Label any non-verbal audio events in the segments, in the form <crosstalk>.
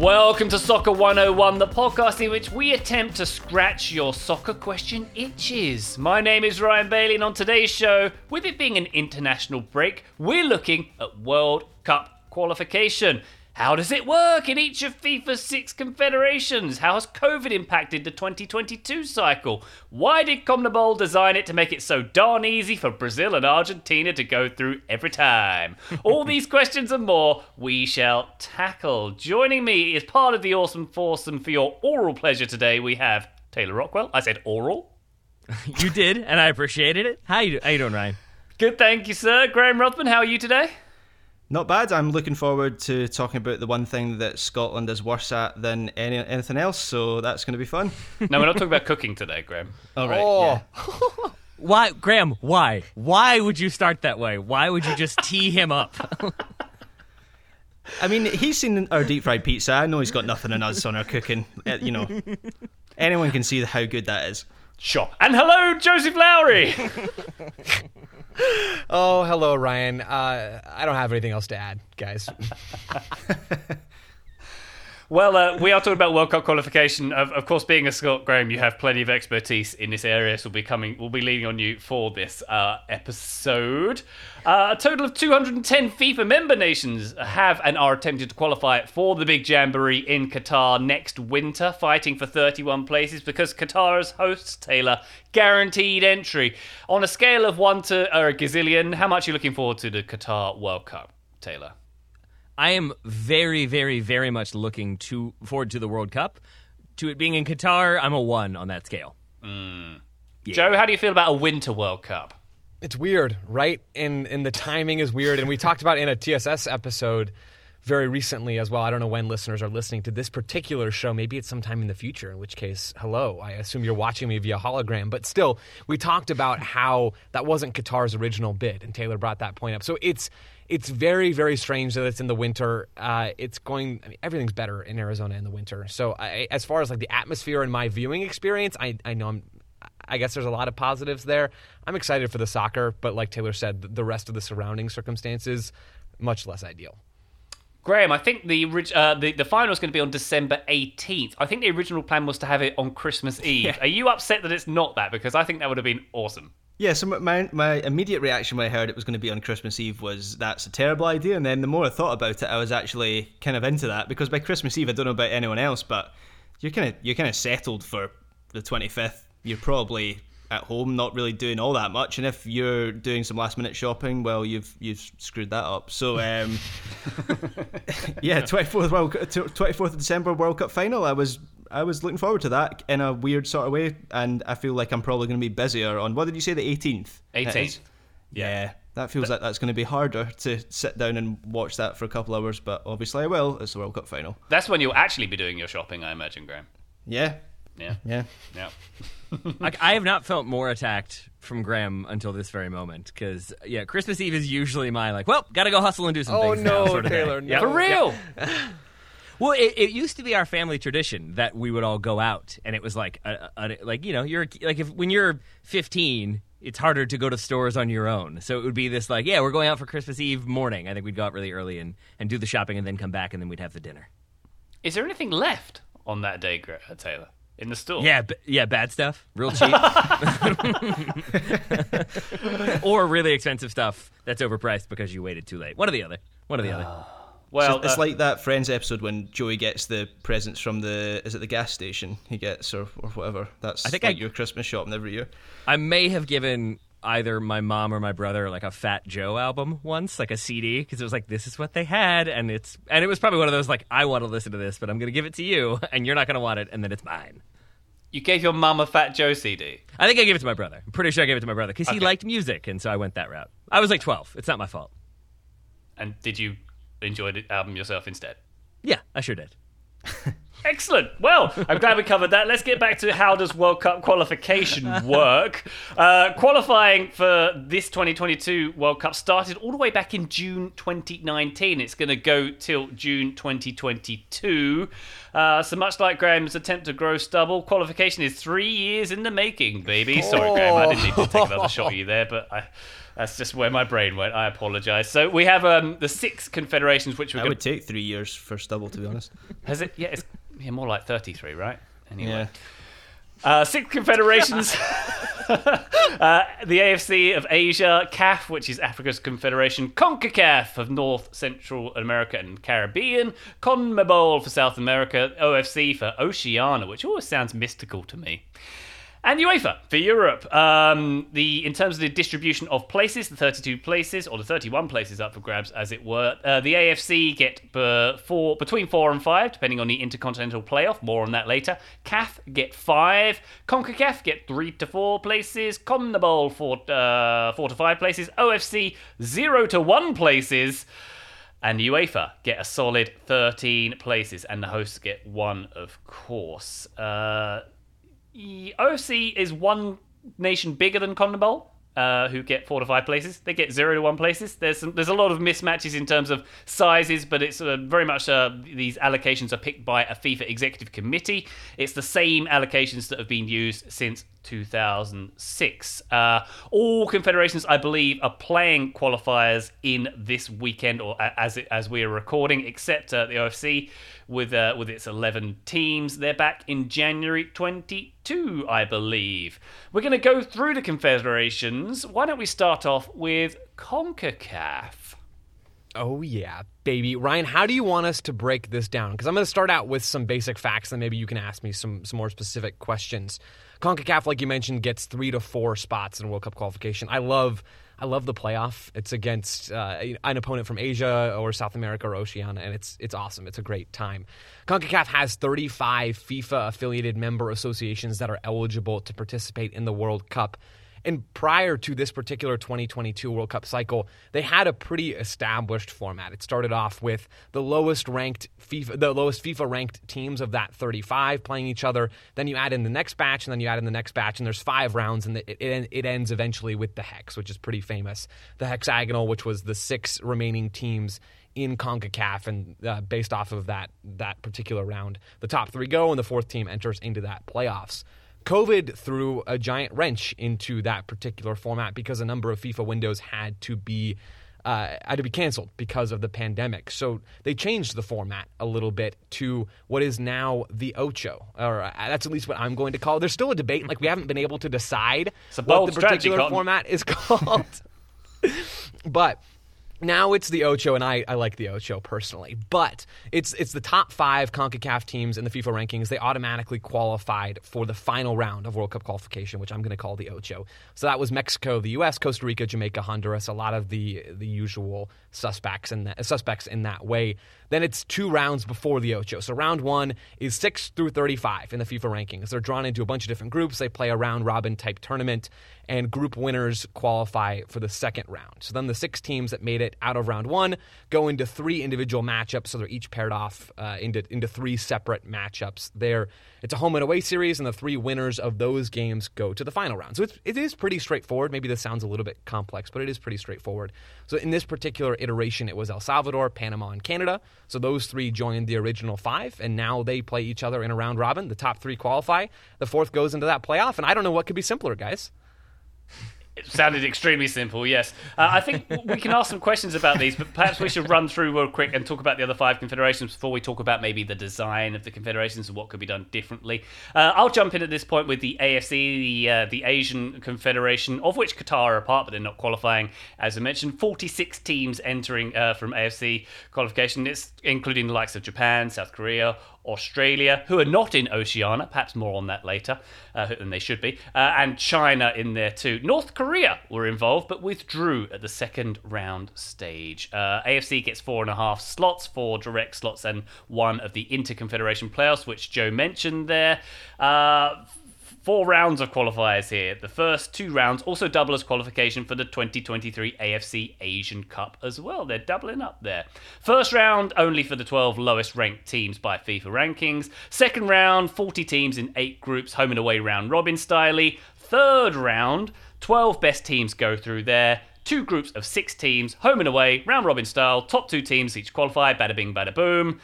Welcome to Soccer 101, the podcast in which we attempt to scratch your soccer question itches. My name is Ryan Bailey, and on today's show, with it being an international break, we're looking at World Cup qualification. How does it work in each of FIFA's six confederations? How has COVID impacted the 2022 cycle? Why did CONMEBOL design it to make it so darn easy for Brazil and Argentina to go through every time? All these questions and more we shall tackle. Joining me is part of the awesome foursome for your oral pleasure today. We have Taylor Rockwell. I said oral. You did, and I appreciated it. How you, how you doing, Ryan? Good, thank you, sir. Graham Ruthven, how are you today? Not bad. I'm looking forward to talking about the one thing that Scotland is worse at than any, anything else, so that's going to be fun. <laughs> no, we're not talking about cooking today, Graham. All right. Oh, yeah. <laughs> Why, Graham? Why? Why would you start that way? Why would you just tee him up? <laughs> I mean, he's seen our deep fried pizza. I know he's got nothing on us on our cooking. Uh, you know, anyone can see how good that is. Sure. And hello, Joseph Lowery. <laughs> oh, hello, Ryan. Uh, I don't have anything else to add, guys. <laughs> Well, uh, we are talking about World Cup qualification. Of, of, course, being a Scot, Graham, you have plenty of expertise in this area, so we'll be coming. We'll be leaning on you for this uh, episode. Uh, a total of 210 FIFA member nations have and are attempting to qualify for the big jamboree in Qatar next winter, fighting for 31 places because Qatar as hosts Taylor guaranteed entry. On a scale of one to a gazillion, how much are you looking forward to the Qatar World Cup, Taylor? I am very, very, very much looking to forward to the World Cup. To it being in Qatar, I'm a one on that scale. Mm. Yeah. Joe, how do you feel about a Winter World Cup? It's weird, right? And and the timing is weird. And we talked about in a TSS episode very recently as well. I don't know when listeners are listening to this particular show. Maybe it's sometime in the future, in which case, hello. I assume you're watching me via hologram. But still, we talked about how that wasn't Qatar's original bid, and Taylor brought that point up. So it's it's very very strange that it's in the winter. Uh, it's going. I mean, everything's better in Arizona in the winter. So I, as far as like the atmosphere and my viewing experience, I I know I'm. I guess there's a lot of positives there. I'm excited for the soccer, but like Taylor said, the rest of the surrounding circumstances much less ideal. Graham, I think the uh, the the final is going to be on December 18th. I think the original plan was to have it on Christmas <laughs> Eve. Yeah. Are you upset that it's not that? Because I think that would have been awesome. Yeah, so my my immediate reaction when I heard it was going to be on Christmas Eve was that's a terrible idea, and then the more I thought about it, I was actually kind of into that because by Christmas Eve, I don't know about anyone else, but you're kind of you're kind of settled for the 25th. You're probably at home, not really doing all that much, and if you're doing some last minute shopping, well, you've you've screwed that up. So, um, <laughs> yeah, 24th World 24th of December World Cup final. I was I was looking forward to that in a weird sort of way, and I feel like I'm probably going to be busier on what did you say the 18th? 18th. Yeah. yeah. That feels like that's going to be harder to sit down and watch that for a couple hours, but obviously I will. It's the World Cup final. That's when you'll actually be doing your shopping, I imagine, Graham. Yeah. Yeah. Yeah. Yeah. <laughs> like, I have not felt more attacked from Graham until this very moment because yeah, Christmas Eve is usually my like, well, gotta go hustle and do some oh, things. no, now, sort of Taylor, no, for real. <laughs> Well, it, it, used to be our family tradition that we would all go out, and it was like, a, a, like you know, you're like if when you're 15, it's harder to go to stores on your own. So it would be this like, yeah, we're going out for Christmas Eve morning. I think we'd go out really early and and do the shopping, and then come back, and then we'd have the dinner. Is there anything left on that day, uh, Taylor? In the store. Yeah, b- yeah, bad stuff, real cheap, <laughs> or really expensive stuff that's overpriced because you waited too late. One or the other. One or the other. Well, it's, it's uh, like that Friends episode when Joey gets the presents from the is it the gas station he gets or, or whatever. That's I think like I, your Christmas shopping every year. I may have given either my mom or my brother like a Fat Joe album once, like a CD, because it was like this is what they had, and it's and it was probably one of those like I want to listen to this, but I'm going to give it to you, <laughs> and you're not going to want it, and then it's mine. You gave your mom a Fat Joe CD. I think I gave it to my brother. I'm pretty sure I gave it to my brother because okay. he liked music, and so I went that route. I was like 12. It's not my fault. And did you enjoy the album yourself instead? Yeah, I sure did. <laughs> Excellent. Well, I'm glad we covered that. Let's get back to how does World Cup qualification <laughs> work. Uh, qualifying for this 2022 World Cup started all the way back in June 2019. It's going to go till June 2022. Uh, so much like Graham's attempt to grow stubble, qualification is three years in the making, baby. Sorry, Graham, I didn't need to take another shot at you there, but I. That's just where my brain went. I apologise. So we have um, the six confederations, which we're I going would take three years for stubble, to be honest. Has it? Yeah, it's yeah, more like 33, right? Anyway. Yeah. Uh, six confederations. <laughs> <laughs> uh, the AFC of Asia, CAF, which is Africa's confederation, CONCACAF of North, Central America and Caribbean, CONMEBOL for South America, OFC for Oceania, which always sounds mystical to me. And UEFA for Europe. Um, the in terms of the distribution of places, the 32 places or the 31 places up for grabs, as it were. Uh, the AFC get uh, four between four and five, depending on the intercontinental playoff. More on that later. CAF get five. Concacaf get three to four places. CONMEBOL four uh, four to five places. OFC zero to one places. And UEFA get a solid 13 places, and the hosts get one, of course. OFC is one nation bigger than CONMEBOL, uh, who get four to five places. They get zero to one places. There's some, there's a lot of mismatches in terms of sizes, but it's uh, very much uh, these allocations are picked by a FIFA executive committee. It's the same allocations that have been used since 2006. Uh, all confederations, I believe, are playing qualifiers in this weekend, or as it, as we are recording, except uh, the OFC with uh, with its 11 teams. They're back in January 22, I believe. We're going to go through the confederations. Why don't we start off with CONCACAF? Oh, yeah, baby. Ryan, how do you want us to break this down? Because I'm going to start out with some basic facts, and maybe you can ask me some, some more specific questions. CONCACAF, like you mentioned, gets three to four spots in World Cup qualification. I love. I love the playoff. It's against uh, an opponent from Asia or South America or Oceania, and it's it's awesome. It's a great time. CONCACAF has 35 FIFA affiliated member associations that are eligible to participate in the World Cup. And prior to this particular 2022 World Cup cycle, they had a pretty established format. It started off with the lowest ranked FIFA, the lowest FIFA ranked teams of that 35 playing each other. Then you add in the next batch, and then you add in the next batch, and there's five rounds, and it, it, it ends eventually with the hex, which is pretty famous. The hexagonal, which was the six remaining teams in CONCACAF, and uh, based off of that that particular round, the top three go, and the fourth team enters into that playoffs. COVID threw a giant wrench into that particular format because a number of FIFA windows had to be uh, had to be canceled because of the pandemic. So they changed the format a little bit to what is now the Ocho, or uh, that's at least what I'm going to call. it. There's still a debate; like we haven't been able to decide what the particular Cotton. format is <laughs> called. but now it's the Ocho, and I, I like the Ocho personally. But it's it's the top five CONCACAF teams in the FIFA rankings. They automatically qualified for the final round of World Cup qualification, which I'm going to call the Ocho. So that was Mexico, the U.S., Costa Rica, Jamaica, Honduras, a lot of the the usual suspects in that, suspects in that way. Then it's two rounds before the Ocho. So round one is six through 35 in the FIFA rankings. They're drawn into a bunch of different groups. They play a round robin type tournament, and group winners qualify for the second round. So then the six teams that made it out of round one go into three individual matchups. So they're each paired off uh, into into three separate matchups. There, it's a home and away series, and the three winners of those games go to the final round. So it's, it is pretty straightforward. Maybe this sounds a little bit complex, but it is pretty straightforward. So in this particular iteration, it was El Salvador, Panama, and Canada. So those three joined the original five, and now they play each other in a round robin. The top three qualify. The fourth goes into that playoff, and I don't know what could be simpler, guys. It sounded extremely simple, yes. Uh, I think we can ask some questions about these, but perhaps we should run through real quick and talk about the other five confederations before we talk about maybe the design of the confederations and what could be done differently. Uh, I'll jump in at this point with the AFC, the uh, the Asian Confederation, of which Qatar are a part, but they're not qualifying. As I mentioned, 46 teams entering uh, from AFC qualification. It's including the likes of Japan, South Korea, Australia, who are not in Oceania, perhaps more on that later uh, than they should be, uh, and China in there too. North Korea were involved but withdrew at the second round stage. Uh, AFC gets four and a half slots, four direct slots, and one of the Interconfederation playoffs, which Joe mentioned there. Four rounds of qualifiers here. The first two rounds also double as qualification for the 2023 AFC Asian Cup as well. They're doubling up there. First round only for the 12 lowest ranked teams by FIFA rankings. Second round, 40 teams in eight groups, home and away round robin style. Third round, 12 best teams go through there. Two groups of six teams, home and away, round robin style. Top two teams each qualify. Bada bing, bada boom.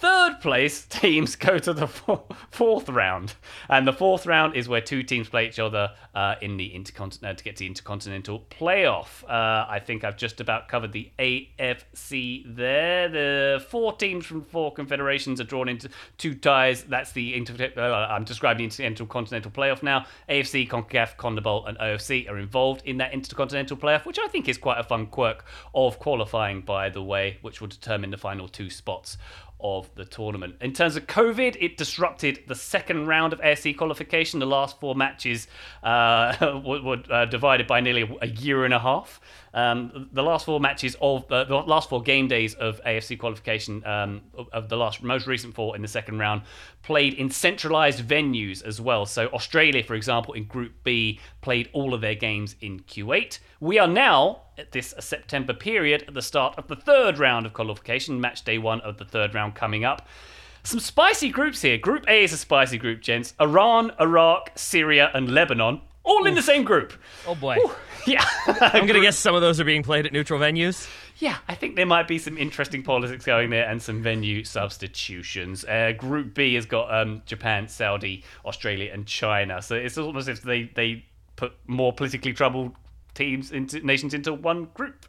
Third place <laughs> teams go to the fourth round, and the fourth round is where two teams play each other uh, in the intercontinental to get to the intercontinental playoff. Uh, I think I've just about covered the AFC there. The four teams from four confederations are drawn into two ties. That's the inter- uh, I'm describing the intercontinental playoff now. AFC, Concacaf, CONMEBOL, and OFC are involved in that intercontinental playoff, which I think is quite a fun quirk of qualifying, by the way, which will determine the final two spots of the tournament. In terms of COVID, it disrupted the second round of AFC qualification. The last four matches uh, <laughs> were, were uh, divided by nearly a year and a half. Um, the last four matches of uh, the last four game days of AFC qualification um, of, the last most recent four in the second round played in centralized venues as well. So Australia, for example, in Group B, played all of their games in Kuwait. We are now at this September period at the start of the third round of qualification, match day one of the third round coming up. Some spicy groups here. Group A is a spicy group, gents. Iran, Iraq, Syria, and Lebanon, all in the same group. Oh boy. <laughs> Yeah. I'm going to guess some of those are being played at neutral venues. Yeah, I think there might be some interesting politics going there and some venue substitutions. Uh, Group B has got um, Japan, Saudi, Australia, and China. So it's almost as if they, they put more politically troubled teams into nations into one group.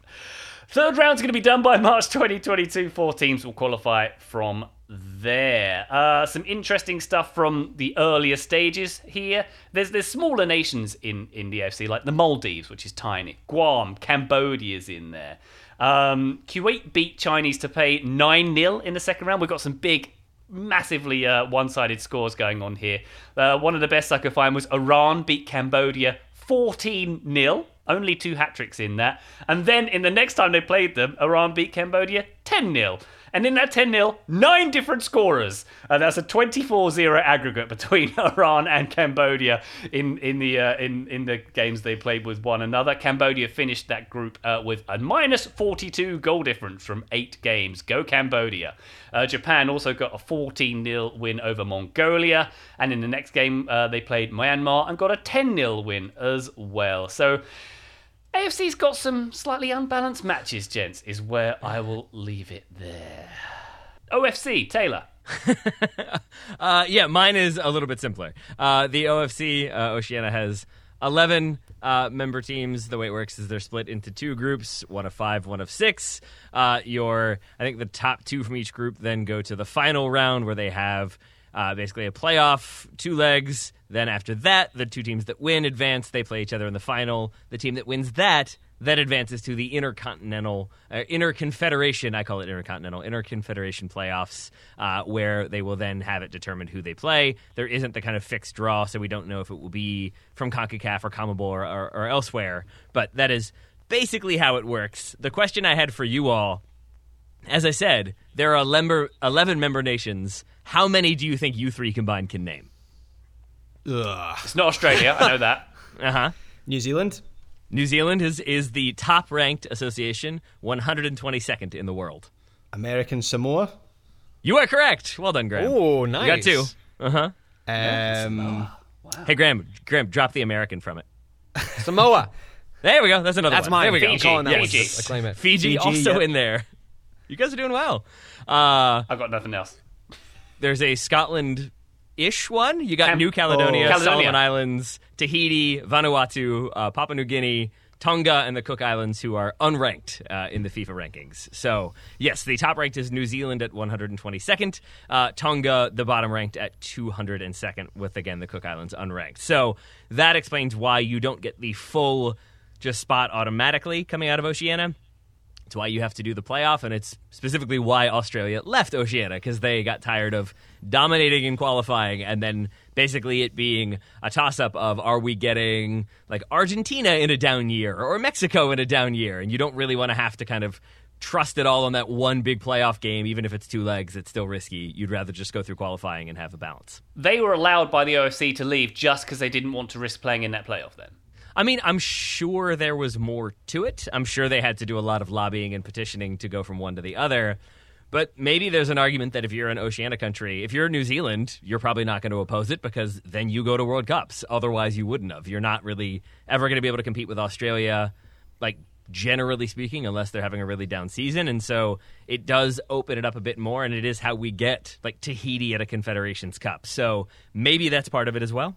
Third round's going to be done by March 2022. Four teams will qualify from there. Uh, some interesting stuff from the earlier stages here. There's there's smaller nations in, in the AFC, like the Maldives, which is tiny. Guam, Cambodia's in there. Um, Kuwait beat Chinese Taipei 9 0 in the second round. We've got some big, massively uh, one sided scores going on here. Uh, one of the best I could find was Iran beat Cambodia 14 0. Only two hat tricks in that. And then in the next time they played them, Iran beat Cambodia 10 0. And in that 10 0, nine different scorers. And that's a 24 0 aggregate between <laughs> Iran and Cambodia in, in, the, uh, in, in the games they played with one another. Cambodia finished that group uh, with a minus 42 goal difference from eight games. Go Cambodia. Uh, Japan also got a 14 0 win over Mongolia. And in the next game, uh, they played Myanmar and got a 10 0 win as well. So. AFC's got some slightly unbalanced matches, gents, is where I will leave it there. OFC, Taylor. <laughs> uh, yeah, mine is a little bit simpler. Uh, the OFC, uh, Oceania, has 11 uh, member teams. The way it works is they're split into two groups one of five, one of six. Uh, your, I think the top two from each group then go to the final round where they have uh, basically a playoff, two legs. Then after that, the two teams that win advance. They play each other in the final. The team that wins that then advances to the intercontinental, uh, interconfederation. I call it intercontinental, interconfederation playoffs, uh, where they will then have it determined who they play. There isn't the kind of fixed draw, so we don't know if it will be from Concacaf or CONMEBOL or, or, or elsewhere. But that is basically how it works. The question I had for you all, as I said, there are 11 member nations how many do you think you three combined can name? Ugh. It's not Australia. I know that. <laughs> Uh huh. New Zealand. New Zealand is is the top ranked association, 122nd in the world. American Samoa. You are correct. Well done, Graham. Oh, nice. You got two. Uh huh. Um, Wow. Hey, Graham. Graham, drop the American from it. <laughs> Samoa. There we go. That's another That's one. mine. There we go. I'm calling that Fiji. one. I claim it. Fiji, Fiji, also yep. in there. You guys are doing well. Uh, I've got nothing else. there's a Scotland ish one. You got Cam- New Caledonia, Oh. Caledonia. Solomon Islands, Tahiti, Vanuatu, uh, Papua New Guinea, Tonga, and the Cook Islands, who are unranked uh, in the FIFA rankings. So, yes, the top ranked is New Zealand at 122nd, uh, Tonga, the bottom ranked at 202nd, with again the Cook Islands unranked. So, that explains why you don't get the full just spot automatically coming out of Oceania. It's why you have to do the playoff, and it's specifically why Australia left Oceania because they got tired of dominating and qualifying, and then basically it being a toss up of are we getting like Argentina in a down year or Mexico in a down year, and you don't really want to have to kind of trust it all on that one big playoff game, even if it's two legs, it's still risky. You'd rather just go through qualifying and have a balance. They were allowed by the OFC to leave just because they didn't want to risk playing in that playoff. Then. I mean, I'm sure there was more to it. I'm sure they had to do a lot of lobbying and petitioning to go from one to the other. But maybe there's an argument that if you're an Oceania country, if you're New Zealand, you're probably not going to oppose it because then you go to World Cups. Otherwise, you wouldn't have. You're not really ever going to be able to compete with Australia, like generally speaking, unless they're having a really down season. And so it does open it up a bit more, and it is how we get like Tahiti at a Confederations Cup. So maybe that's part of it as well.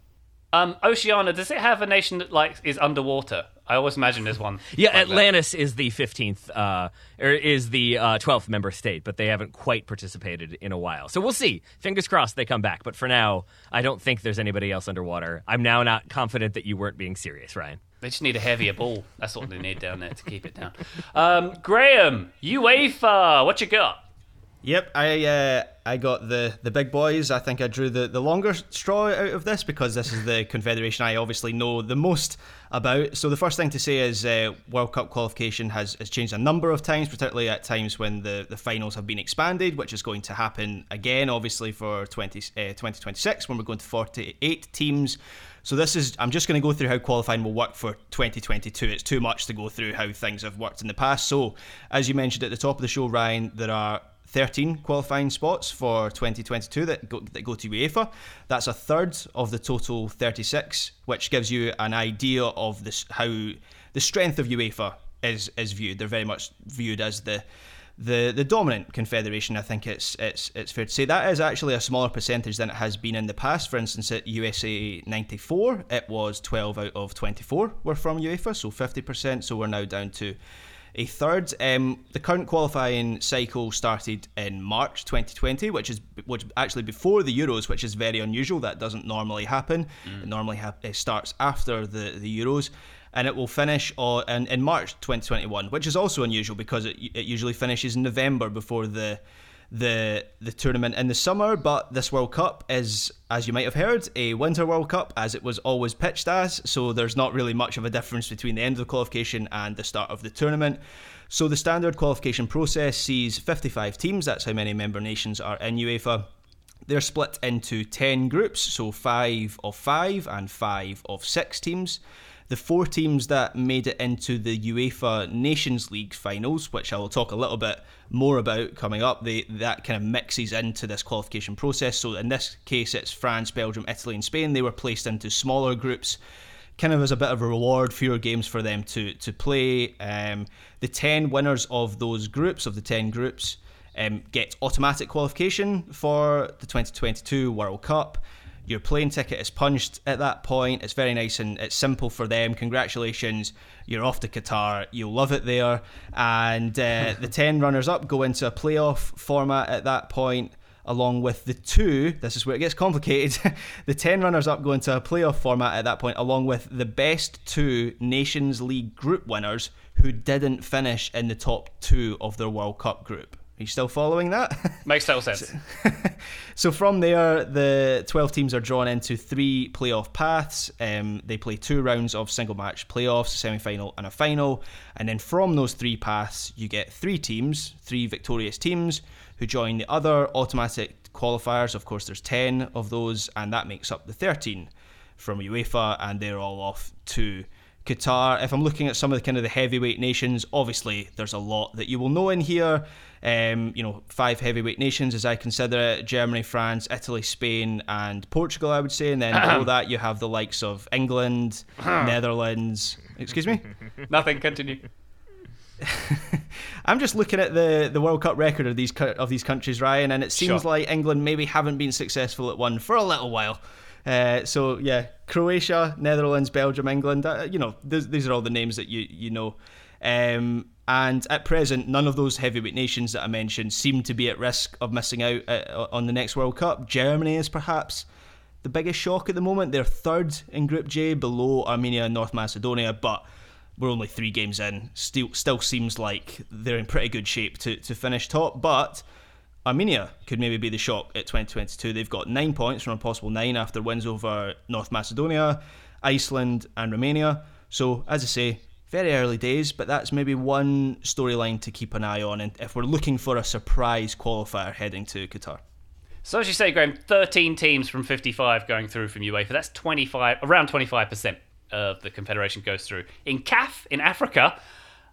Um, Oceania, does it have a nation that like is underwater? I always imagine there's one. <laughs> Yeah, like. Atlantis is the fifteenth, uh, or is the uh, twelfth member state, but they haven't quite participated in a while. So we'll see. Fingers crossed they come back. But for now, I don't think there's anybody else underwater. I'm now not confident that you weren't being serious, Ryan. They just need a heavier ball. That's what they need down there to keep it down. Um, Graham, UEFA, what you got? Yep, I uh, I got the, the big boys. I think I drew the, the longer straw out of this because this is the <laughs> confederation I obviously know the most about. So the first thing to say is uh, World Cup qualification has, has changed a number of times, particularly at times when the, the finals have been expanded, which is going to happen again, obviously for 20, uh, 2026 when we're going to 48 teams. So this is I'm just going to go through how qualifying will work for 2022. It's too much to go through how things have worked in the past. So as you mentioned at the top of the show, Ryan, there are 13 qualifying spots for 2022 that go, that go to UEFA. That's a third of the total 36, which gives you an idea of this how the strength of UEFA is is viewed. They're very much viewed as the the, the dominant confederation. I think it's it's it's fair to say that is actually a smaller percentage than it has been in the past. For instance, at USA 94, it was 12 out of 24 were from UEFA, so 50%. So we're now down to a third. Um, the current qualifying cycle started in March 2020, which is which actually before the Euros, which is very unusual. That doesn't normally happen. Mm. It normally ha- it starts after the, the Euros. And it will finish on, in, in March 2021, which is also unusual because it, it usually finishes in November before the the the tournament in the summer, but this World Cup is, as you might have heard, a Winter World Cup, as it was always pitched as. So there's not really much of a difference between the end of the qualification and the start of the tournament. So the standard qualification process sees 55 teams. That's how many member nations are in UEFA. They're split into 10 groups, so five of five and five of six teams the four teams that made it into the UEFA Nations League finals, which I will talk a little bit more about coming up, they, that kind of mixes into this qualification process. So in this case, it's France, Belgium, Italy, and Spain. They were placed into smaller groups kind of as a bit of a reward, fewer games for them to to play. Um, the ten winners of those groups, of the ten groups, um, get automatic qualification for the 2022 World Cup. Your plane ticket is punched at that point. It's very nice and it's simple for them. Congratulations, you're off to Qatar. You'll love it there. And uh, <laughs> the 10 runners up go into a playoff format at that point along with the two, this is where it gets complicated. <laughs> the 10 runners up go into a playoff format at that point, along with the best two Nations League group winners who didn't finish in the top two of their World Cup group. Are you still following that? <laughs> Makes total sense. <laughs> so from there, the 12 teams are drawn into three playoff paths. Um, they play two rounds of single match playoffs, a semi final and a final. And then from those three paths, you get three teams, three victorious teams, who join the other automatic qualifiers. Of course, there's 10 of those, and that makes up the 13 from UEFA, and they're all off to Qatar. If I'm looking at some of the kind of the heavyweight nations, obviously there's a lot that you will know in here. Um, you know, five heavyweight nations as I consider it: Germany, France, Italy, Spain, and Portugal. I would say, and then <clears throat> below that you have the likes of England, <clears throat> Netherlands. Excuse me. <laughs> Nothing. Continue. <laughs> I'm just looking at the, the World Cup record of these of these countries, Ryan, and it seems Sure. like England maybe haven't been successful at one for a little while. Uh, so yeah, Croatia, Netherlands, Belgium, England. Uh, you know, these, these are all the names that you you know. Um, and at present, none of those heavyweight nations that I mentioned seem to be at risk of missing out uh, on the next World Cup. Germany is perhaps the biggest shock at the moment. They're third in Group J, below Armenia and North Macedonia, but we're only three games in. Still, still seems like they're in pretty good shape to, to finish top. But Armenia could maybe be the shock at 2022. They've got nine points from a possible nine after wins over North Macedonia, Iceland, and Romania. So, as I say, very early days, but that's maybe one storyline to keep an eye on and if we're looking for a surprise qualifier heading to Qatar. So as you say, Graham, 13 teams from 55 going through from UEFA. That's 25, around 25% of the Confederation goes through. In CAF, in Africa,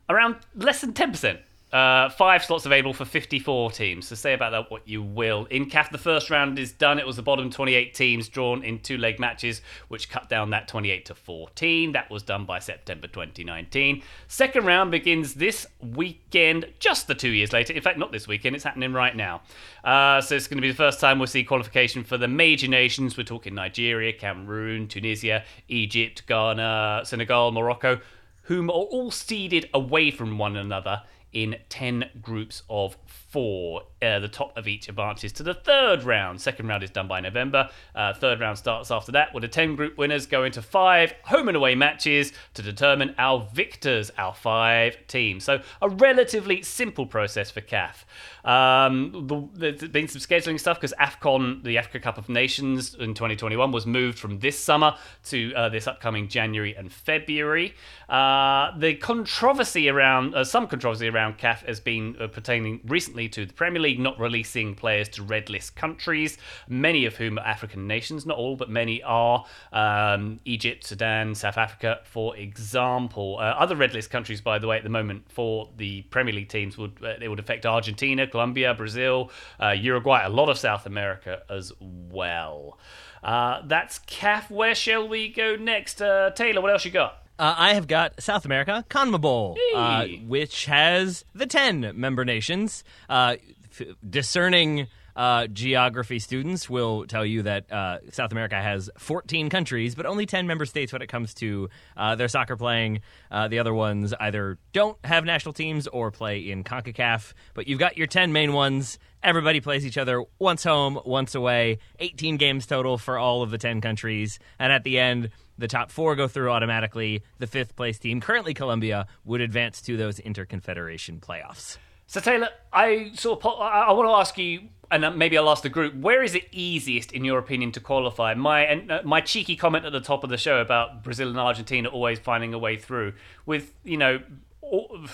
around less than 10%. Uh, five slots available for 54 teams. So say about that what you will. In CAF, the first round is done. It was the bottom 28 teams drawn in two leg matches, which cut down that 28 to 14. That was done by September 2019. Second round begins this weekend, just the two years later. In fact, not this weekend, it's happening right now. Uh, so it's going to be the first time we'll see qualification for the major nations. We're talking Nigeria, Cameroon, Tunisia, Egypt, Ghana, Senegal, Morocco, whom are all seeded away from one another in 10 groups of four. Uh, the top of each advances to the third round. Second round is done by November. Uh, third round starts after that, with the 10 group winners go into five home and away matches to determine our victors, our five teams. So, a relatively simple process for CAF. Um, the, there's been some scheduling stuff because AFCON, the Africa Cup of Nations in 2021, was moved from this summer to uh, this upcoming January and February. Uh, the controversy around, uh, some controversy around CAF has been uh, pertaining recently to the Premier League not releasing players to red list countries, many of whom are African nations, not all, but many are. Um, Egypt, Sudan, South Africa, for example. Uh, other red list countries, by the way, at the moment for the Premier League teams would uh, it would affect Argentina, Colombia, Brazil, uh, Uruguay, a lot of South America as well. Uh, that's CAF. Where shall we go next? Uh, Taylor, what else you got? Uh, I have got South America, CONMEBOL, uh, which has the 10 member nations. Uh, f- discerning uh, geography students will tell you that uh, South America has 14 countries, but only 10 member states when it comes to uh, their soccer playing. Uh, the other ones either don't have national teams or play in CONCACAF, but you've got your 10 main ones. Everybody plays each other once home, once away. 18 games total for all of the 10 countries. And at the end, the top four go through automatically. The fifth place team, currently Colombia, would advance to those interconfederation playoffs. So Taylor, I sort of I, want to ask you, and uh, maybe I'll ask the group, where is it easiest, in your opinion, to qualify? My and uh, my cheeky comment at the top of the show about Brazil and Argentina always finding a way through, with you know all,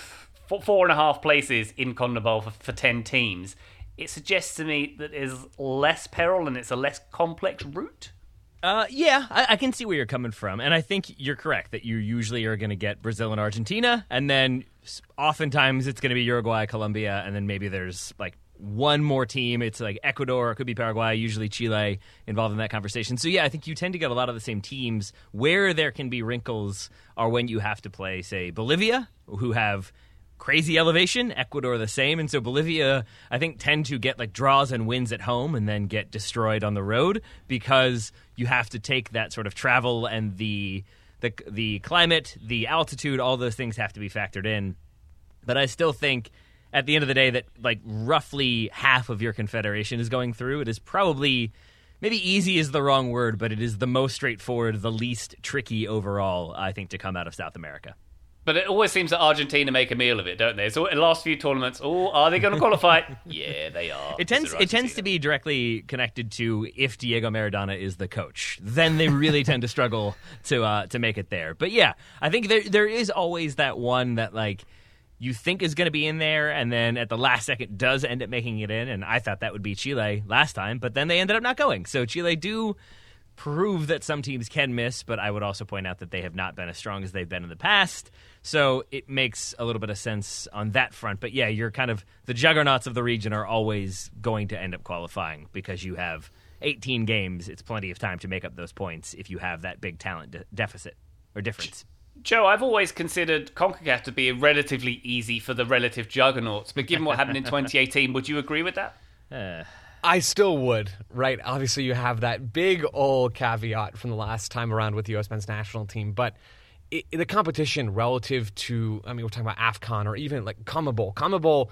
four and a half places in CONMEBOL for, for ten teams. It suggests to me that there's less peril and it's a less complex route. Uh, yeah, I, I can see where you're coming from, and I think you're correct that you usually are going to get Brazil and Argentina, and then oftentimes it's going to be Uruguay, Colombia, and then maybe there's like one more team. It's like Ecuador, it could be Paraguay, usually Chile involved in that conversation. So yeah, I think you tend to get a lot of the same teams. Where there can be wrinkles are when you have to play, say, Bolivia, who have crazy elevation. Ecuador the same, and so Bolivia, I think, tend to get like draws and wins at home, and then get destroyed on the road because you have to take that sort of travel and the the the climate, the altitude, all those things have to be factored in. But I still think. At the end of the day, that like roughly half of your confederation is going through. It is probably maybe easy is the wrong word, but it is the most straightforward, the least tricky overall. I think to come out of South America. But it always seems that Argentina make a meal of it, don't they? So the last few tournaments, oh, are they going to qualify? <laughs> yeah, they are. It tends it tends to be directly connected to if Diego Maradona is the coach. Then they really tend to struggle to uh, to make it there. But yeah, I think there there is always that one that like you think is going to be in there, and then at the last second does end up making it in. And I thought that would be Chile last time, but then they ended up not going. So Chile do prove that some teams can miss, but I would also point out that they have not been as strong as they've been in the past. So it makes a little bit of sense on that front. But yeah, you're kind of the juggernauts of the region are always going to end up qualifying because you have 18 games. It's plenty of time to make up those points if you have that big talent de- deficit or difference. Joe, I've always considered CONCACAF to be relatively easy for the relative juggernauts, but given what happened in <laughs> 2018, would you agree with that? Uh, I still would, right? Obviously, you have that big old caveat from the last time around with the U.S. men's national team, but i the competition relative to, I mean, we're talking about AFCON or even like CONMEBOL. CONMEBOL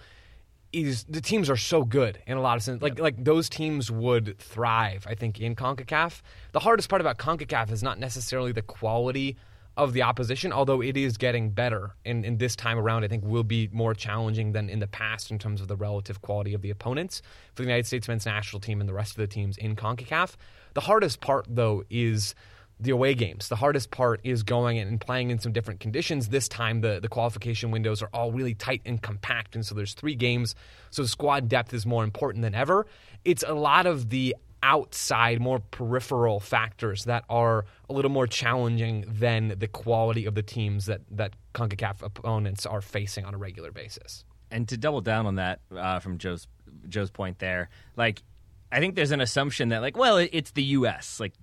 is the teams are so good in a lot of sense. Like like those teams would thrive, I think, in CONCACAF. The hardest part about CONCACAF is not necessarily the quality of the opposition, although it is getting better. And, and this time around, I think will be more challenging than in the past in terms of the relative quality of the opponents for the United States men's national team and the rest of the teams in CONCACAF. The hardest part, though, is the away games. The hardest part is going and playing in some different conditions. This time, the, the qualification windows are all really tight and compact, and so there's three games. So squad depth is more important than ever. It's a lot of the outside, more peripheral factors that are a little more challenging than the quality of the teams that, that CONCACAF opponents are facing on a regular basis. And to double down on that uh, from Joe's Joe's point there, like I think there's an assumption that like, well, it's the U.S. Like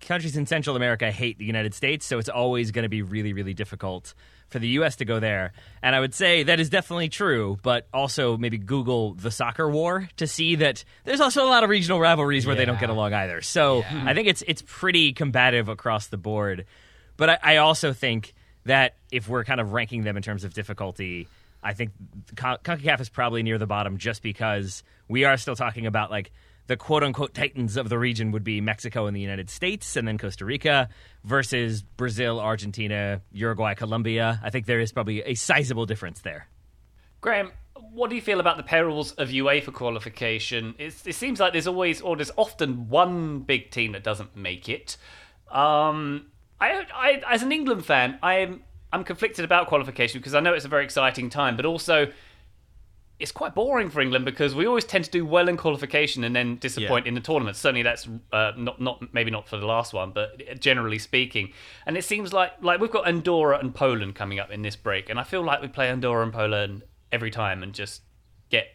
countries in Central America hate the United States, so it's always going to be really, really difficult for the U.S. to go there. And I would say that is definitely true, but also maybe Google the soccer war to see that there's also a lot of regional rivalries where they don't get along either. So yeah. I think it's it's pretty combative across the board. But I, I also think that if we're kind of ranking them in terms of difficulty I think CONCACAF is probably near the bottom just because we are still talking about like the quote unquote titans of the region would be Mexico and the United States and then Costa Rica versus Brazil, Argentina, Uruguay, Colombia. I think there is probably a sizable difference there. Graham, what do you feel about the perils of UEFA qualification? It's, it seems like there's always, or there's often one big team that doesn't make it. Um, I, I, as an England fan, I'm I'm conflicted about qualification because I know it's a very exciting time, but also it's quite boring for England because we always tend to do well in qualification and then disappoint yeah. in the tournament. Certainly, that's uh, not not maybe not for the last one, but generally speaking. And it seems like like we've got Andorra and Poland coming up in this break, and I feel like we play Andorra and Poland every time and just get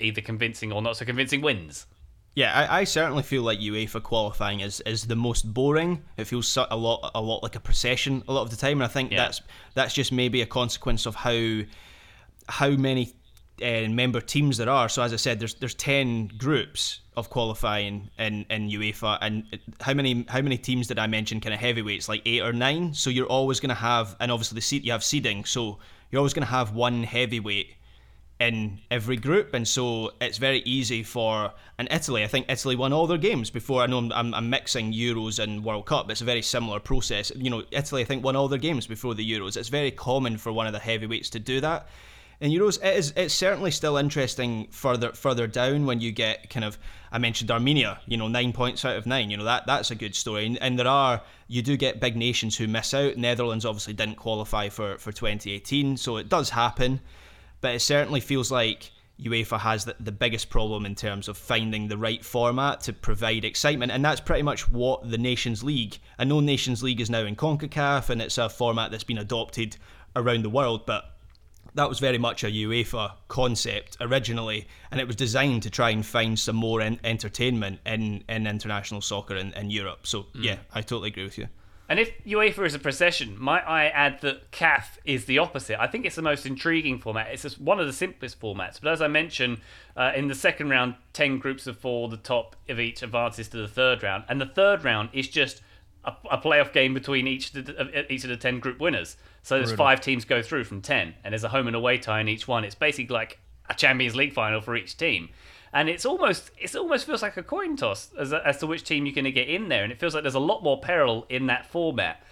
either convincing or not so convincing wins. Yeah, I, I, certainly feel like UEFA qualifying is, is the most boring. It feels a lot a lot like a procession a lot of the time, and I think yeah. that's that's just maybe a consequence of how how many uh, member teams there are. So as I said, there's there's ten groups of qualifying in, in UEFA, and how many how many teams did I mention? Kind of heavyweights, like eight or nine. So you're always going to have, and obviously the seat you have seeding, so you're always going to have one heavyweight in every group, and so it's very easy for. And Italy, I think Italy won all their games before. I know I'm, I'm, mixing Euros and World Cup. It's a very similar process. You know, Italy, I think, won all their games before the Euros. It's very common for one of the heavyweights to do that. In Euros, it is it's certainly still interesting further further down when you get kind of I mentioned Armenia, you know, nine points out of nine. You know that that's a good story, and, and there are you do get big nations who miss out. Netherlands obviously didn't qualify for for 2018, so it does happen but it certainly feels like UEFA has the, the biggest problem in terms of finding the right format to provide excitement, and that's pretty much what the Nations League. I know Nations League is now in CONCACAF, and it's a format that's been adopted around the world, but that was very much a UEFA concept originally, and it was designed to try and find some more en- entertainment in, in international soccer in, in Europe. So, mm. yeah, I totally agree with you. And if UEFA is a procession, might I add that CAF is the opposite? I think it's the most intriguing format. It's just one of the simplest formats. But as I mentioned, uh, in the second round, 10 groups of four, the top of each advances to the third round. And the third round is just a, a playoff game between each of, the, uh, each of the 10 group winners. So there's Brutal. five teams go through from 10, and there's a home and away tie in each one. It's basically like a Champions League final for each team and it's almost it almost feels like a coin toss as, as to which team you're going to get in there, and it feels like there's a lot more peril in that format.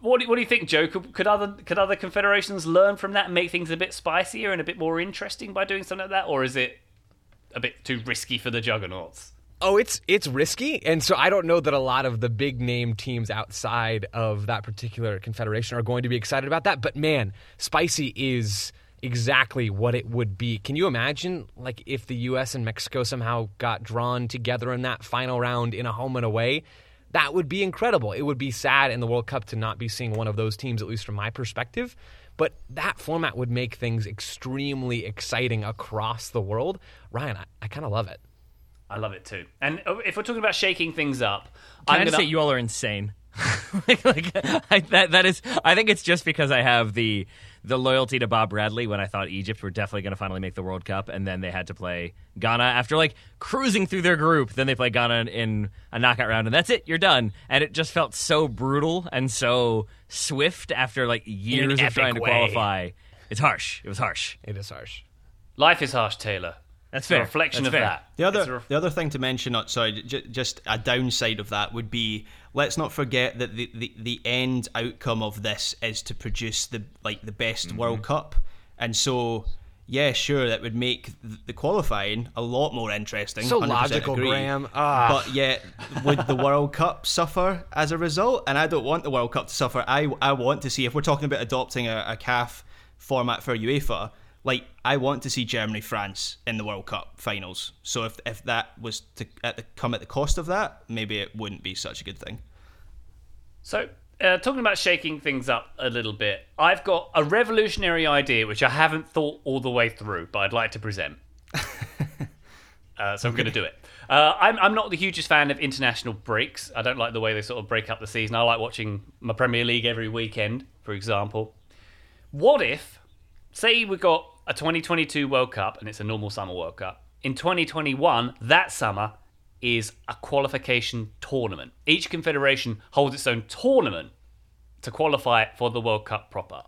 What do, what do you think, Joe? Could, could other could other confederations learn from that and make things a bit spicier and a bit more interesting by doing something like that, or is it a bit too risky for the juggernauts? Oh, it's it's risky, and so I don't know that a lot of the big name teams outside of that particular confederation are going to be excited about that. But man, spicy is exactly what it would be. Can you imagine like if the US and Mexico somehow got drawn together in that final round in a home and away? That would be incredible. It would be sad in the World Cup to not be seeing one of those teams, at least from my perspective. But that format would make things extremely exciting across the world. Ryan, I, I kind of love it. I love it too. And if we're talking about shaking things up, Can I'm I gonna... say you all are insane. <laughs> like, like I, that that is. I think it's just because I have the the loyalty to Bob Bradley when I thought Egypt were definitely going to finally make the World Cup, and then they had to play Ghana after like cruising through their group. Then they play Ghana in a knockout round, and that's it. You're done. And it just felt so brutal and so swift after like years of trying to way. qualify. It's harsh. It was harsh. It is harsh. Life is harsh, Taylor. That's fair. A reflection That's of fair. that. The other, ref- the other thing to mention, sorry, j- just a downside of that would be let's not forget that the, the, the end outcome of this is to produce the like the best mm-hmm. World Cup, and so yeah, sure, that would make the qualifying a lot more interesting. So logical, agree. Graham. Ah. But yet, would the World Cup suffer as a result? And I don't want the World Cup to suffer. I, I want to see, if we're talking about adopting a, a CAF format for UEFA, like, I want to see Germany France in the World Cup finals. So if, if that was to at the, come at the cost of that, maybe it wouldn't be such a good thing. So, uh, talking about shaking things up a little bit, I've got a revolutionary idea which I haven't thought all the way through, but I'd like to present. <laughs> uh, so I'm going to do it. Uh, I'm, I'm not the hugest fan of international breaks. I don't like the way they sort of break up the season. I like watching my Premier League every weekend, for example. What if, say, we got a 2022 World Cup and it's a normal summer World Cup. In 2021, that summer is a qualification tournament. Each confederation holds its own tournament to qualify for the World Cup proper.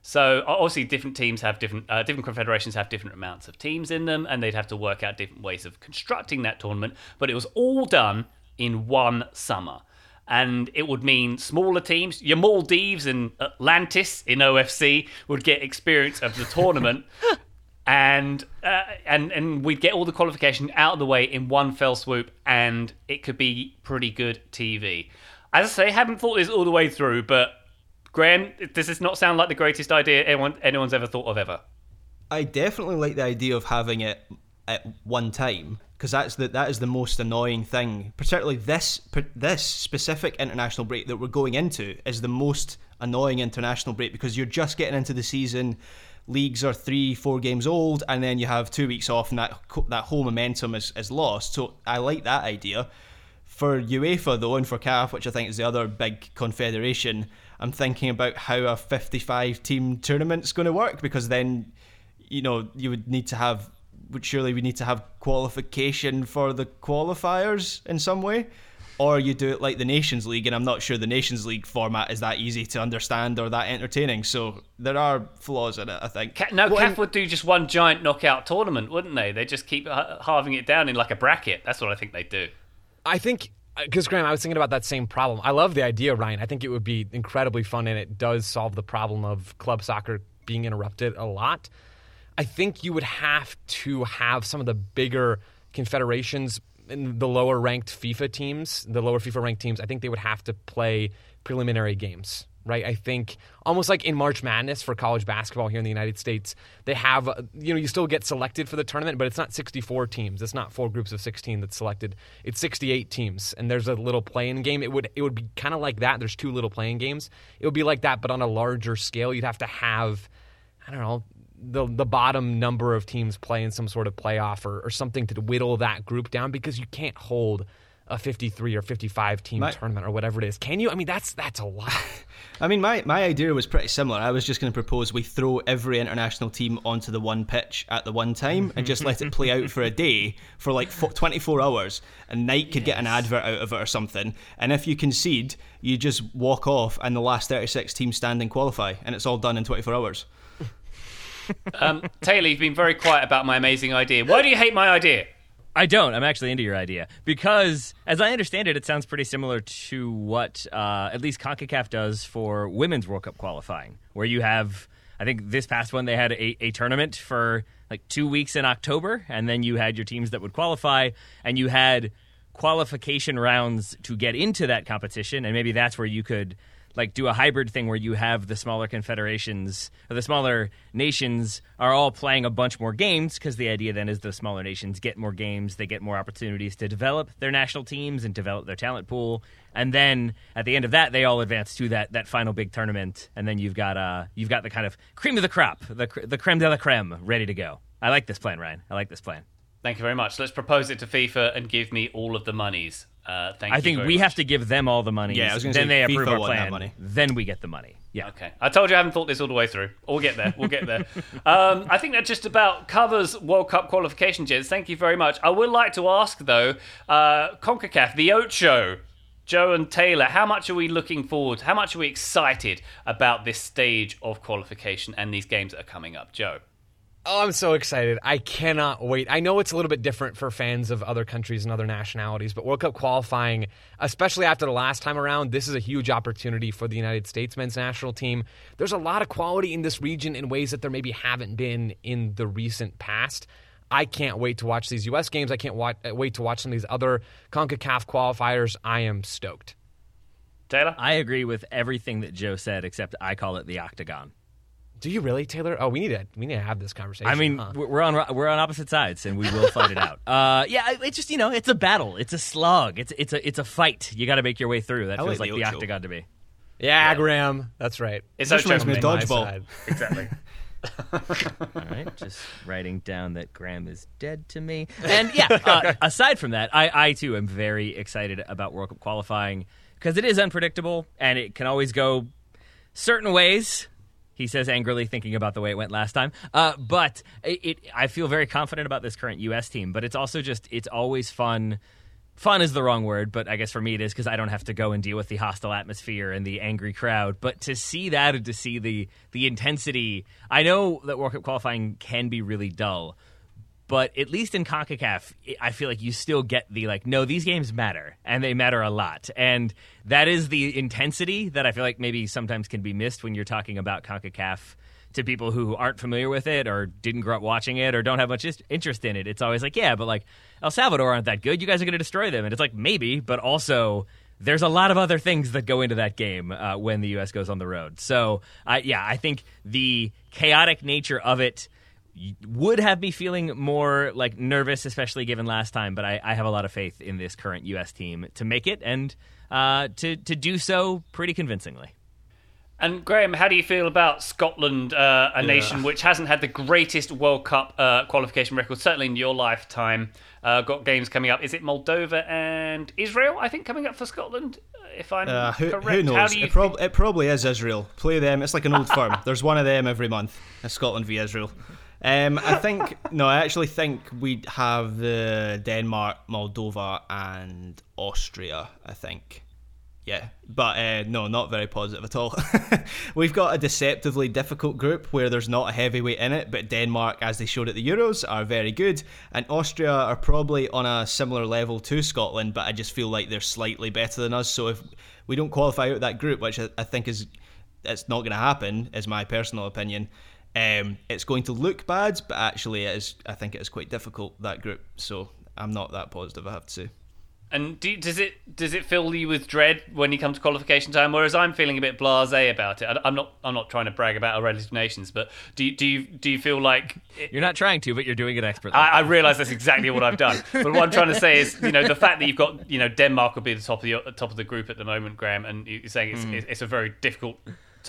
So obviously, different teams have different uh, different confederations have different amounts of teams in them, and they'd have to work out different ways of constructing that tournament. But it was all done in one summer, and it would mean smaller teams. Your Maldives and Atlantis in OFC would get experience of the tournament. <laughs> and uh, and and we'd get all the qualification out of the way in one fell swoop, and it could be pretty good TV. As I say, haven't thought this all the way through, but Graham, does this not sound like the greatest idea anyone anyone's ever thought of ever? I definitely like the idea of having it at one time because that's the that is the most annoying thing. Particularly this this specific international break that we're going into is the most annoying international break because you're just getting into the season leagues are three, four games old, and then you have two weeks off, and that that whole momentum is, is lost. So I like that idea. For UEFA though, and for CAF, which I think is the other big confederation, I'm thinking about how a 55 team tournament's going to work because then, you know, you would need to have, surely we need to have qualification for the qualifiers in some way or you do it like the Nations League, and I'm not sure the Nations League format is that easy to understand or that entertaining. So there are flaws in it, I think. no, well, CAF would do just one giant knockout tournament, wouldn't they? They just keep uh, halving it down in like a bracket. That's what I think they do. I think uh, because Graham, I was thinking about that same problem. I love the idea, Ryan. I think it would be incredibly fun, and it does solve the problem of club soccer being interrupted a lot. I think you would have to have some of the bigger confederations in the lower ranked FIFA teams, the lower FIFA ranked teams, I think they would have to play preliminary games, right? I think almost like in March Madness for college basketball here in the United States, they have, you know, you still get selected for the tournament, but it's not 64 teams. It's not four groups of 16 that's selected. It's 68 teams, and there's a little playing game. It would it would be kind of like that. There's two little playing games. It would be like that, but on a larger scale. You'd have to have, I don't know, the the bottom number of teams play in some sort of playoff or, or something to whittle that group down because you can't hold a 53 or 55 team my, tournament or whatever it is. Can you? I mean, that's that's a lot. <laughs> I mean, my, my idea was pretty similar. I was just going to propose we throw every international team onto the one pitch at the one time and just let it play out for a day for like 24 hours. And Nike could yes. get an advert out of it or something. And if you concede, you just walk off and the last 36 teams standing qualify. And it's all done in 24 hours um, Taylor, you've been very quiet about my amazing idea. Why do you hate my idea? I don't. I'm actually into your idea because, as I understand it, it sounds pretty similar to what uh, at least CONCACAF does for women's World Cup qualifying, where you have, I think this past one, they had a, a tournament for like two weeks in October, and then you had your teams that would qualify, and you had qualification rounds to get into that competition, and maybe that's where you could like do a hybrid thing where you have the smaller confederations or the smaller nations are all playing a bunch more games because the idea then is the smaller nations get more games, they get more opportunities to develop their national teams and develop their talent pool, and then at the end of that they all advance to that that final big tournament, and then you've got uh you've got the kind of cream of the crop, the the creme de la creme ready to go. I like this plan, Ryan. I like this plan. Thank you very much. Let's propose it to FIFA and give me all of the monies. Uh, thank I think we much. have to give them all the money. Yeah, I was going then say, they FIFA approve our plan. Money. Then we get the money. Yeah. Okay. I told you I haven't thought this all the way through. We'll get there. We'll get there. <laughs> um, I think that just about covers World Cup qualification, gents. Thank you very much. I would like to ask though, uh, Concacaf, the Ocho, Joe and Taylor, how much are we looking forward? How much are we excited about this stage of qualification and these games that are coming up, Joe? Oh, I'm so excited. I cannot wait. I know it's a little bit different for fans of other countries and other nationalities, but World Cup qualifying, especially after the last time around, this is a huge opportunity for the United States men's national team. There's a lot of quality in this region in ways that there maybe haven't been in the recent past. I can't wait to watch these U.S. games. I can't uh, wait to watch some of these other CONCACAF qualifiers. I am stoked. Taylor? I agree with everything that Joe said, except I call it the octagon. Do you really, Taylor? Oh, we need to we need to have this conversation. I mean, huh? we're on we're on opposite sides, and we will fight it out. <laughs> Uh, yeah, it's just you know, it's a battle, it's a slog, it's it's a it's a fight. You got to make your way through. That I feels like like the the octagon to me. yeah, Graham. That's right. It's This Ocho reminds me of dodgeball. side. <laughs> Exactly. All right, just writing down that Graham is dead to me. <laughs> And yeah, uh, aside from that, I, I too am very excited about World Cup qualifying because it is unpredictable and it can always go certain ways. He says angrily, thinking about the way it went last time. Uh, but it, it, I feel very confident about this current U.S. team. But it's also just, it's always fun. Fun is the wrong word, but I guess for me it is because I don't have to go and deal with the hostile atmosphere and the angry crowd. But to see that and to see the the intensity, I know that World Cup qualifying can be really dull, but at least in CONCACAF, I feel like you still get the like, no, these games matter and they matter a lot. And that is the intensity that I feel like maybe sometimes can be missed when you're talking about CONCACAF to people who aren't familiar with it or didn't grow up watching it or don't have much interest in it. It's always like, yeah, but like El Salvador aren't that good. You guys are going to destroy them. And it's like, maybe, but also there's a lot of other things that go into that game uh, when the U.S. goes on the road. So, I yeah, I think the chaotic nature of it would have me feeling more like nervous, especially given last time. But I, I have a lot of faith in this current U.S. team to make it and uh, to to do so pretty convincingly. And Graham, how do you feel about Scotland, uh, a nation which hasn't had the greatest World Cup uh, qualification record, certainly in your lifetime? Uh, got games coming up. Is it Moldova and Israel? I think coming up for Scotland, uh, if I'm Uh, who, correct. who knows? How do you it, prob- it probably is Israel. Play them. It's like an old <laughs> firm. There's one of them every month. Scotland v Israel. Um, I think <laughs> no. I actually think we'd have the Denmark, Moldova, and Austria. I think. Yeah, but uh, no, not very positive at all. <laughs> We've got a deceptively difficult group where there's not a heavyweight in it, but Denmark, as they showed at the Euros, are very good, and Austria are probably on a similar level to Scotland, but I just feel like they're slightly better than us. So if we don't qualify out that group, which I, I think is it's not going to happen, is my personal opinion. Um, it's going to look bad, but actually, it is. I think it is quite difficult that group. So I'm not that positive. I have to say. And do, does it does it fill you with dread when you come to qualification time? Whereas I'm feeling a bit blasé about it. I, I'm not I'm not trying to brag about our relative nations, but do you, do you do you feel like it, You're not trying to, but you're doing it expertly. I, I realise that's exactly what I've done. But what I'm trying to say is, you know, the fact that you've got, you know, Denmark will be the top of the top of the group at the moment, Graham, and you're saying it's it's, it's a very difficult.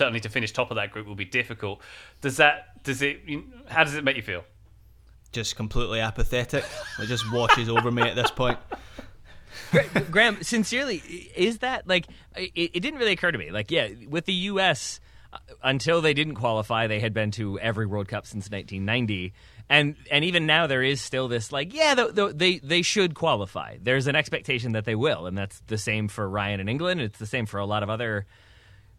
Certainly, to finish top of that group will be difficult. Does that does it? How does it make you feel? Just completely apathetic. It just washes over me at this point. Graham, sincerely, is that like it, it didn't really occur to me. Like, yeah, with the U.S. uh, until they didn't qualify, they had been to every World Cup since 1990, and and even now there is still this like, yeah, th th they they should qualify. There's an expectation that they will, and that's the same for Ryan in England. It's the same for a lot of other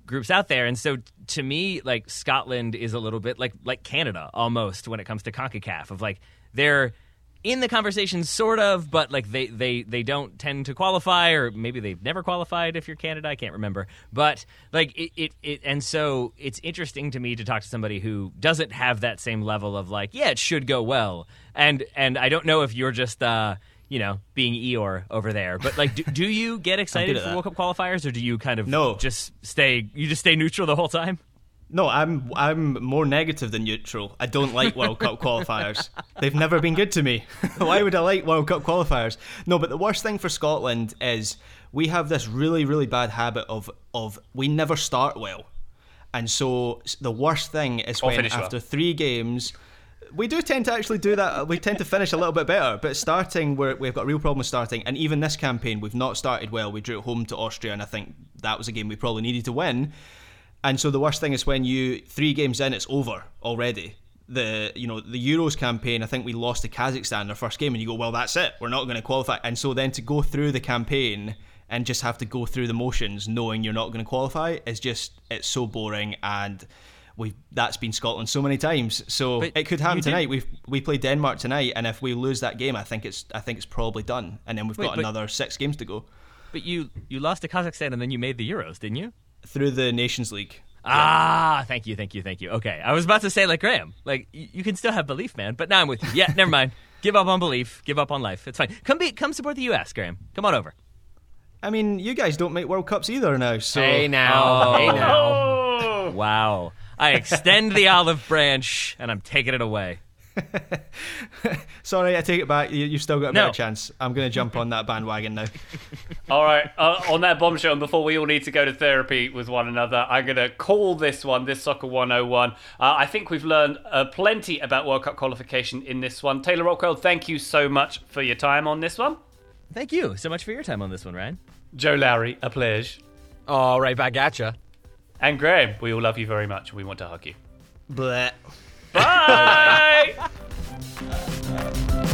groups out there. And so to me, like Scotland is a little bit like like Canada almost when it comes to CONCACAF of like they're in the conversation sort of, but like they they they don't tend to qualify or maybe they've never qualified if you're Canada, I can't remember. But like it it, it and so it's interesting to me to talk to somebody who doesn't have that same level of like, yeah, it should go well. And and I don't know if you're just uh you know, being Eeyore over there. But like, do, do you get <laughs> excited for that. World Cup qualifiers, or do you kind of No. just stay? You just stay neutral the whole time. No, I'm I'm more negative than neutral. I don't like World Cup qualifiers. They've never been good to me. <laughs> Why would I like World Cup qualifiers? No, but the worst thing for Scotland is we have this really really bad habit of of we never start well. And so the worst thing is when finish well. after 3 games we do tend to actually do that. We tend to finish a little bit better, but starting, we're, we've got a real problem with starting. And even this campaign, we've not started well. We drew at home to Austria, and I think that was a game we probably needed to win. And so the worst thing is when you three games in, it's over already. The you know the Euros campaign, I think we lost to Kazakhstan in our first game, and you go, well, that's it, we're not going to qualify. And so then to go through the campaign and just have to go through the motions, knowing you're not going to qualify, is just it's so boring. And we that's been Scotland so many times. So But it could happen tonight. We we play Denmark tonight, and if we lose that game, I think it's I think it's probably done. And then we've Wait, got another six games to go But you you lost to Kazakhstan and then you made the Euros, didn't you? through the Nations League. Ah, thank you, thank you, thank you. Okay, I was about to say like Graham, like y- you can still have belief, man. But now I'm with you. Yeah, never mind. <laughs> Give up on belief. Give up on life. It's fine. Come be come support the U.S., Graham. Come on over. I mean, you guys don't make World Cups either now. So Hey now, hey now. Oh! Wow. I extend the olive branch and I'm taking it away. <laughs> sorry, I take it back. You, you've still got a No. better chance. I'm going to jump on that bandwagon now. <laughs> All right, uh, on that bombshell, and before we all need to go to therapy with one another, I'm going to call this one, this Soccer 101. Uh, I think we've learned uh, plenty about World Cup qualification in this one. Taylor Rockwell, thank you so much for your time on this one. Thank you so much for your time on this one, Ryan. Joe Lowery, a pleasure. All right, back at ya. And Graham, we all love you very much. We want to hug you. Bleh. Bye! <laughs>